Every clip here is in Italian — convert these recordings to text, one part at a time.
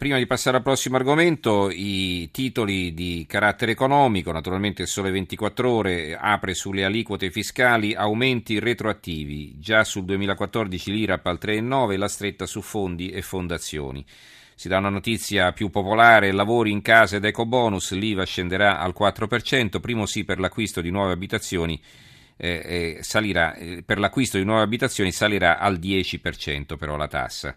Prima di passare al prossimo argomento, i titoli di carattere economico, naturalmente Sole 24 Ore apre sulle aliquote fiscali, aumenti retroattivi, già sul 2014 l'IRAP al 3,9 e la stretta su fondi e fondazioni. Si dà una notizia più popolare, lavori in casa ed ecobonus, l'IVA scenderà al 4%, primo sì per l'acquisto di nuove abitazioni, eh, eh, salirà, eh, per l'acquisto di nuove abitazioni salirà al 10% però la tassa.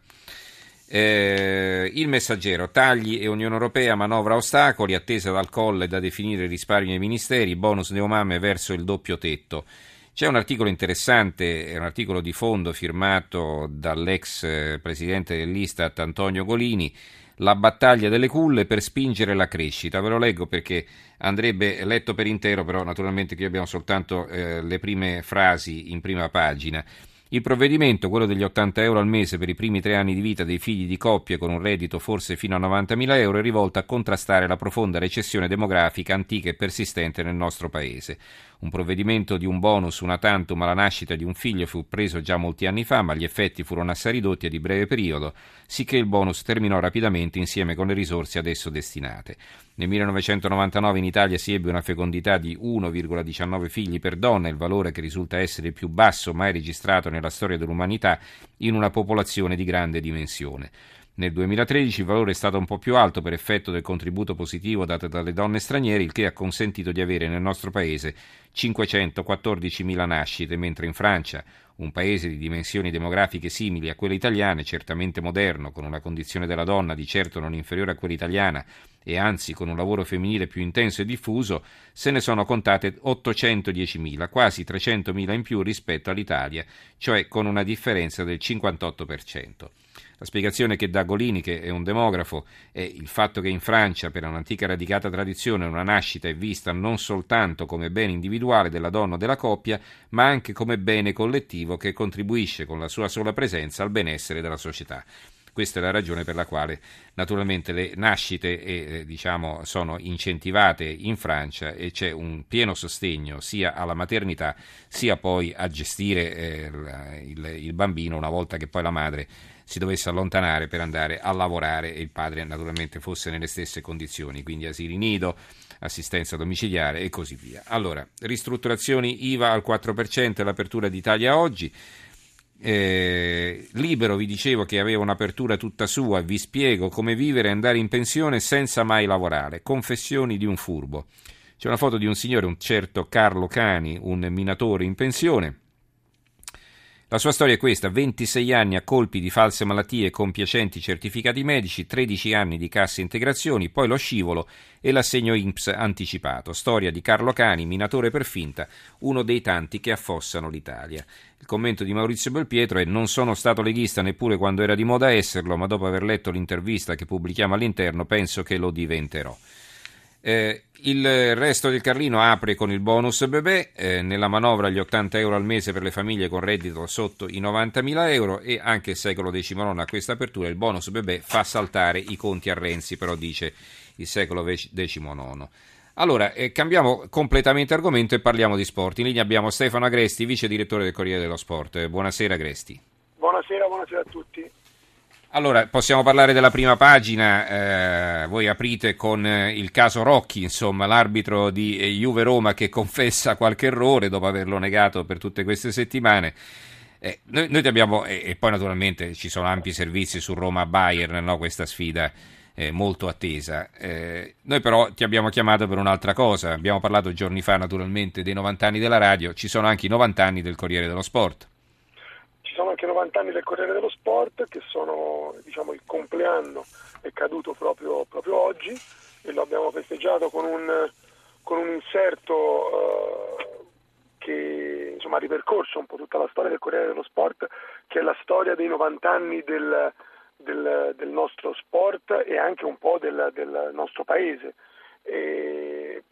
Eh, il messaggero, tagli e Unione Europea, manovra ostacoli, attesa dal colle da definire risparmi ai ministeri, bonus neomamme verso il doppio tetto. C'è un articolo interessante, è un articolo di fondo firmato dall'ex eh, presidente dell'Istat Antonio Golini, la battaglia delle culle per spingere la crescita. Ve lo leggo perché andrebbe letto per intero, però naturalmente qui abbiamo soltanto eh, le prime frasi in prima pagina. Il provvedimento, quello degli 80 euro al mese per i primi tre anni di vita dei figli di coppie con un reddito forse fino a 90.000 euro, è rivolto a contrastare la profonda recessione demografica antica e persistente nel nostro paese. Un provvedimento di un bonus una tantum alla nascita di un figlio fu preso già molti anni fa, ma gli effetti furono assai ridotti e di breve periodo, sicché il bonus terminò rapidamente insieme con le risorse ad esso destinate. Nel 1999 in Italia si ebbe una fecondità di 1,19 figli per donna, il valore che risulta essere il più basso mai registrato nella storia dell'umanità in una popolazione di grande dimensione. Nel 2013 il valore è stato un po' più alto per effetto del contributo positivo dato dalle donne straniere, il che ha consentito di avere nel nostro paese 514.000 nascite, mentre in Francia, un paese di dimensioni demografiche simili a quelle italiane, certamente moderno, con una condizione della donna di certo non inferiore a quella italiana e anzi con un lavoro femminile più intenso e diffuso, se ne sono contate 810.000, quasi 300.000 in più rispetto all'Italia, cioè con una differenza del 58%. La spiegazione che dà Golini, che è un demografo, è il fatto che in Francia, per un'antica radicata tradizione, una nascita è vista non soltanto come bene individuale della donna o della coppia, ma anche come bene collettivo che contribuisce con la sua sola presenza al benessere della società. Questa è la ragione per la quale naturalmente le nascite eh, diciamo, sono incentivate in Francia e c'è un pieno sostegno sia alla maternità sia poi a gestire eh, il, il bambino una volta che poi la madre si dovesse allontanare per andare a lavorare e il padre naturalmente fosse nelle stesse condizioni, quindi asili nido, assistenza domiciliare e così via. Allora, ristrutturazioni IVA al 4% e l'apertura d'Italia oggi. Eh, libero vi dicevo che aveva un'apertura tutta sua, vi spiego come vivere e andare in pensione senza mai lavorare. Confessioni di un furbo. C'è una foto di un signore, un certo Carlo Cani, un minatore in pensione la sua storia è questa: 26 anni a colpi di false malattie compiacenti certificati medici, 13 anni di casse integrazioni, poi lo scivolo e l'assegno INPS anticipato. Storia di Carlo Cani, minatore per finta, uno dei tanti che affossano l'Italia. Il commento di Maurizio Belpietro è: Non sono stato leghista neppure quando era di moda esserlo, ma dopo aver letto l'intervista che pubblichiamo all'interno penso che lo diventerò. Eh, il resto del Carlino apre con il bonus bebè, eh, nella manovra gli 80 euro al mese per le famiglie con reddito sotto i 90.000 euro e anche il secolo XIX a questa apertura il bonus bebè fa saltare i conti a Renzi, però dice il secolo XIX. Allora, eh, cambiamo completamente argomento e parliamo di sport. In linea abbiamo Stefano Agresti, vice direttore del Corriere dello Sport. Buonasera Agresti. Buonasera, buonasera a tutti. Allora, possiamo parlare della prima pagina, eh, voi aprite con eh, il caso Rocchi, insomma, l'arbitro di eh, Juve-Roma che confessa qualche errore dopo averlo negato per tutte queste settimane. Eh, noi, noi abbiamo, e, e, poi naturalmente ci sono ampi servizi su Roma-Bayern, no? questa sfida eh, molto attesa. Eh, noi però ti abbiamo chiamato per un'altra cosa, abbiamo parlato giorni fa naturalmente dei 90 anni della radio, ci sono anche i 90 anni del Corriere dello Sport sono anche 90 anni del Corriere dello Sport che sono diciamo, il compleanno è caduto proprio, proprio, oggi e lo abbiamo festeggiato con un, con un inserto uh, che insomma, ha ripercorso un po' tutta la storia del Corriere dello Sport che è la storia dei 90 anni del, del, del nostro sport e anche un po' del, del nostro paese. E,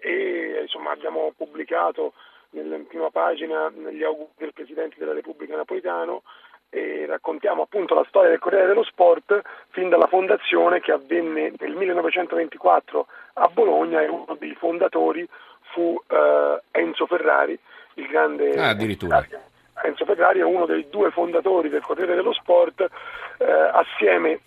e insomma, abbiamo pubblicato nella prima pagina negli auguri del Presidente della Repubblica Napolitano e raccontiamo appunto la storia del Corriere dello Sport fin dalla fondazione che avvenne nel 1924 a Bologna e uno dei fondatori fu eh, Enzo Ferrari, il grande ah, addirittura. Enzo Ferrari è uno dei due fondatori del Corriere dello Sport, eh, assieme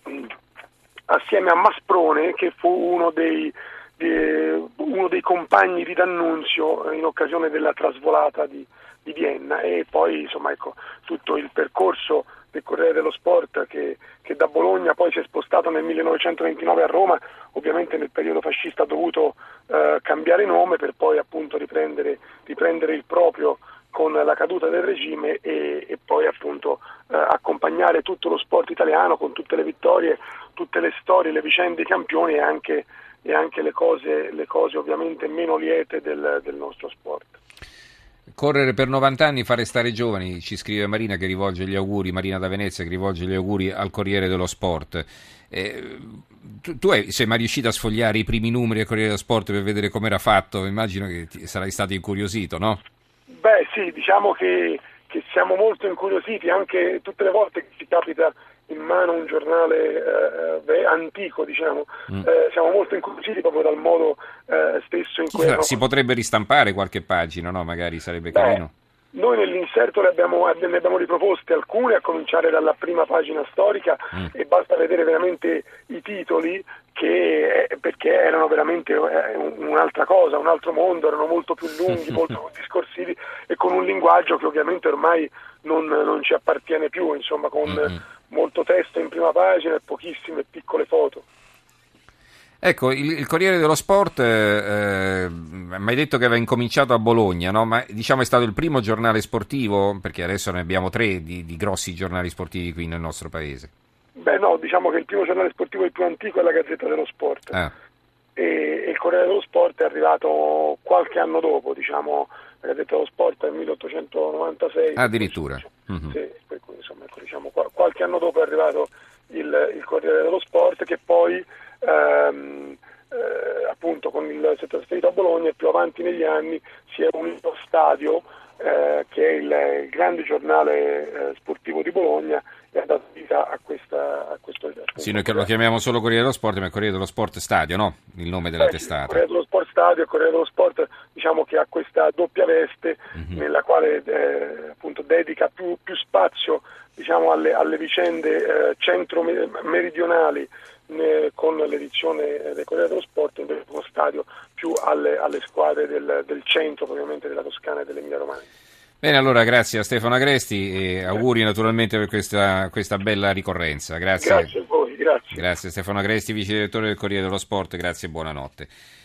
assieme a Masprone che fu uno dei, di, uno dei compagni di D'Annunzio in occasione della trasvolata di, di Vienna. E poi insomma ecco tutto il percorso del Corriere dello Sport che, che, da Bologna poi si è spostato nel 1929 a Roma, ovviamente nel periodo fascista ha dovuto eh, cambiare nome per poi appunto riprendere, riprendere, il proprio con la caduta del regime e, e poi appunto eh, accompagnare tutto lo sport italiano con tutte le vittorie, tutte le storie, le vicende, i campioni e anche, e anche le, cose, le, cose, ovviamente meno liete del, del nostro sport. Correre per 90 anni fa restare giovani, ci scrive Marina che rivolge gli auguri, Marina da Venezia che rivolge gli auguri al Corriere dello Sport. Eh, tu, tu sei mai riuscito a sfogliare i primi numeri del Corriere dello Sport per vedere come era fatto? Immagino che ti, sarai stato incuriosito, no? Beh sì, diciamo che, che siamo molto incuriositi anche tutte le volte che ci capita in mano un giornale eh, antico, diciamo. Mm. Eh, siamo molto incuriositi proprio dal modo eh, stesso in cui... Si potrebbe ristampare qualche pagina, no? Magari sarebbe Beh, carino. Noi nell'inserto ne abbiamo, ne abbiamo, riproposte alcune, a cominciare dalla prima pagina storica mm. e basta vedere veramente i titoli che, eh, perché erano veramente eh, un'altra cosa, un altro mondo, erano molto più lunghi, molto più discorsivi e con un linguaggio che ovviamente ormai non, non ci appartiene più, insomma con... Mm-hmm molto testo in prima pagina e pochissime piccole foto. Ecco, il, il Corriere dello Sport, eh, eh, mi hai detto che aveva incominciato a Bologna, no? ma diciamo è stato il primo giornale sportivo, perché adesso ne abbiamo tre di, di, grossi giornali sportivi qui nel nostro paese. Beh no, diciamo che il primo giornale sportivo il più antico è la Gazzetta dello Sport ah. e, e, il Corriere dello Sport è arrivato qualche anno dopo, diciamo, la Gazzetta dello Sport è 1896. Addirittura. Mm-hmm. Sì, insomma, ecco, diciamo, qualche anno dopo è arrivato il, il Corriere dello Sport che poi ehm, eh, appunto con il si è trasferito a Bologna e più avanti negli anni si è unito Stadio eh, che è il, il grande giornale eh, sportivo di Bologna e ha dato vita a, questa, a questo Sì, noi lo chiamiamo solo Corriere dello Sport, ma è Corriere dello Sport Stadio, no? Il nome della eh, testata. Corriere dello Sport Stadio e Corriere dello Sport diciamo che ha questa doppia veste mm-hmm. nella quale eh, appunto dedica più, più spazio diciamo, alle, alle, vicende eh, centro-meridionali eh, con l'edizione del Corriere dello Sport invece uno stadio più alle, alle squadre del, del centro, ovviamente della Toscana e dell'Emilia Romagna. Bene, allora grazie a Stefano Agresti e auguri naturalmente per questa, questa bella ricorrenza. Grazie. Grazie a voi, grazie. Grazie Stefano Agresti, vice direttore del Corriere dello Sport, grazie e buonanotte.